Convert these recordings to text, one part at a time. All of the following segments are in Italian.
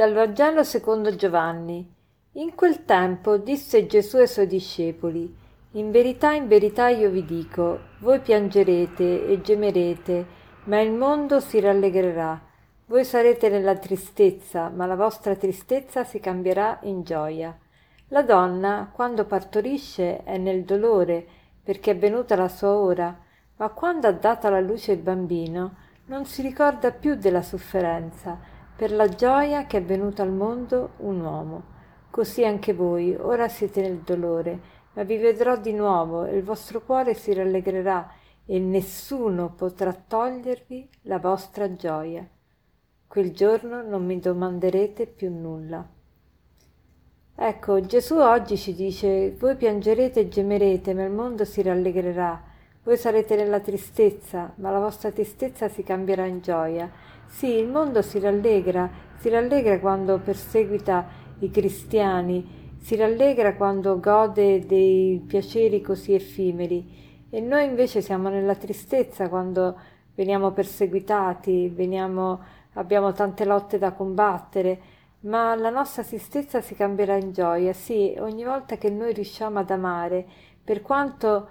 Dal Vangelo secondo Giovanni. In quel tempo disse Gesù ai suoi discepoli, In verità, in verità io vi dico, voi piangerete e gemerete, ma il mondo si rallegrerà. Voi sarete nella tristezza, ma la vostra tristezza si cambierà in gioia. La donna, quando partorisce, è nel dolore, perché è venuta la sua ora, ma quando ha dato alla luce il bambino, non si ricorda più della sofferenza, per la gioia che è venuto al mondo un uomo. Così anche voi, ora siete nel dolore, ma vi vedrò di nuovo e il vostro cuore si rallegrerà e nessuno potrà togliervi la vostra gioia. Quel giorno non mi domanderete più nulla. Ecco, Gesù oggi ci dice, voi piangerete e gemerete, ma il mondo si rallegrerà. Voi sarete nella tristezza, ma la vostra tristezza si cambierà in gioia. Sì, il mondo si rallegra, si rallegra quando perseguita i cristiani, si rallegra quando gode dei piaceri così effimeri e noi invece siamo nella tristezza quando veniamo perseguitati, veniamo, abbiamo tante lotte da combattere, ma la nostra tristezza si cambierà in gioia, sì, ogni volta che noi riusciamo ad amare, per quanto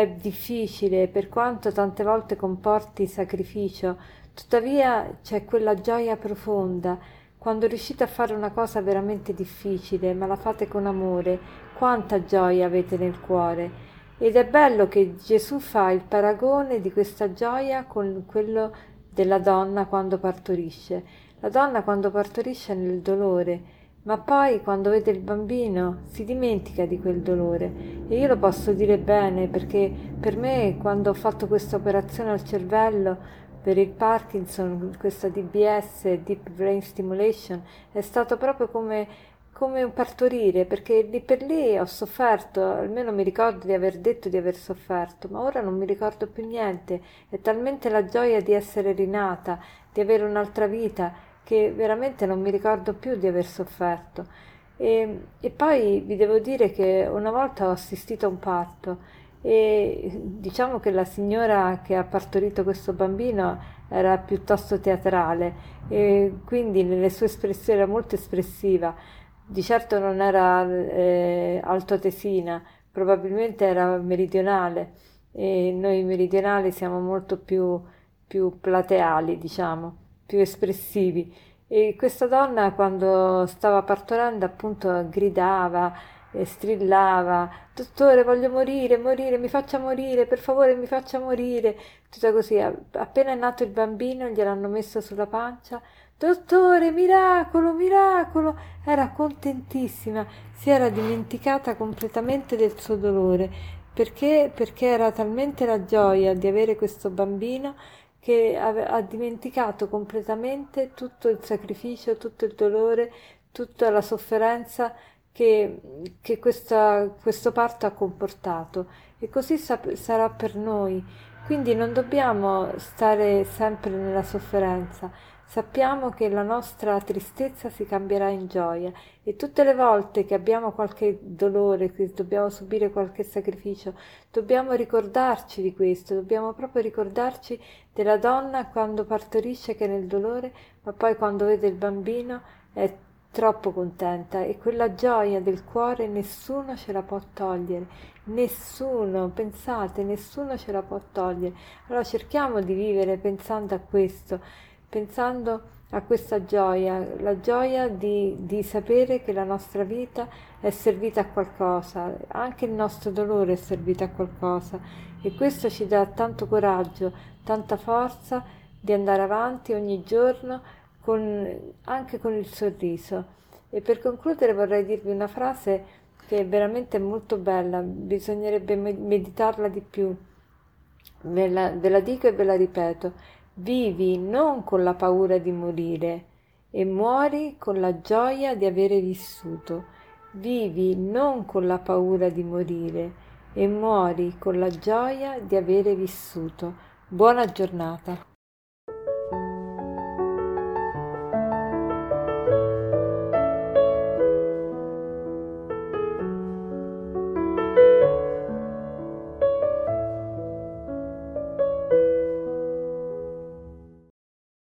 è difficile, per quanto tante volte comporti sacrificio, Tuttavia c'è quella gioia profonda quando riuscite a fare una cosa veramente difficile, ma la fate con amore, quanta gioia avete nel cuore. Ed è bello che Gesù fa il paragone di questa gioia con quello della donna quando partorisce. La donna quando partorisce è nel dolore, ma poi quando vede il bambino si dimentica di quel dolore. E io lo posso dire bene perché per me quando ho fatto questa operazione al cervello per il Parkinson, questa DBS, Deep Brain Stimulation, è stato proprio come, come un partorire, perché lì per lì ho sofferto, almeno mi ricordo di aver detto di aver sofferto, ma ora non mi ricordo più niente. È talmente la gioia di essere rinata, di avere un'altra vita, che veramente non mi ricordo più di aver sofferto. E, e poi vi devo dire che una volta ho assistito a un parto e diciamo che la signora che ha partorito questo bambino era piuttosto teatrale e quindi nelle sue espressioni era molto espressiva. Di certo non era eh, altoatesina, probabilmente era meridionale e noi meridionali siamo molto più, più plateali, diciamo, più espressivi. E questa donna quando stava partorendo appunto gridava e strillava dottore voglio morire morire mi faccia morire per favore mi faccia morire. Tutta così. Appena è nato il bambino gliel'hanno messo sulla pancia. Dottore miracolo miracolo! Era contentissima. Si era dimenticata completamente del suo dolore perché perché era talmente la gioia di avere questo bambino che ha dimenticato completamente tutto il sacrificio tutto il dolore tutta la sofferenza che, che questa, questo parto ha comportato e così sap- sarà per noi. Quindi non dobbiamo stare sempre nella sofferenza, sappiamo che la nostra tristezza si cambierà in gioia e tutte le volte che abbiamo qualche dolore, che dobbiamo subire qualche sacrificio, dobbiamo ricordarci di questo, dobbiamo proprio ricordarci della donna quando partorisce che è nel dolore, ma poi quando vede il bambino è troppo contenta e quella gioia del cuore nessuno ce la può togliere, nessuno, pensate, nessuno ce la può togliere. Allora cerchiamo di vivere pensando a questo, pensando a questa gioia, la gioia di, di sapere che la nostra vita è servita a qualcosa, anche il nostro dolore è servito a qualcosa e questo ci dà tanto coraggio, tanta forza di andare avanti ogni giorno con, anche con il sorriso. E per concludere vorrei dirvi una frase che è veramente molto bella, bisognerebbe meditarla di più. Ve la, ve la dico e ve la ripeto. Vivi non con la paura di morire e muori con la gioia di avere vissuto. Vivi non con la paura di morire e muori con la gioia di avere vissuto. Buona giornata.